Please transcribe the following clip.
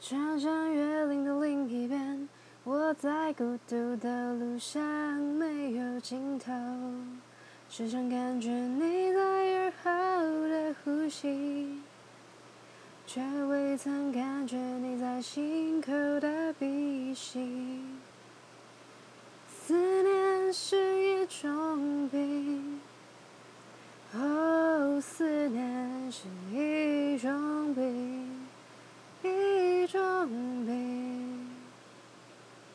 穿山越岭的另一边，我在孤独的路上没有尽头，时常感觉你在耳后的呼吸，却未曾感觉你在心口的鼻息。思念是一种病，哦，思 Oh.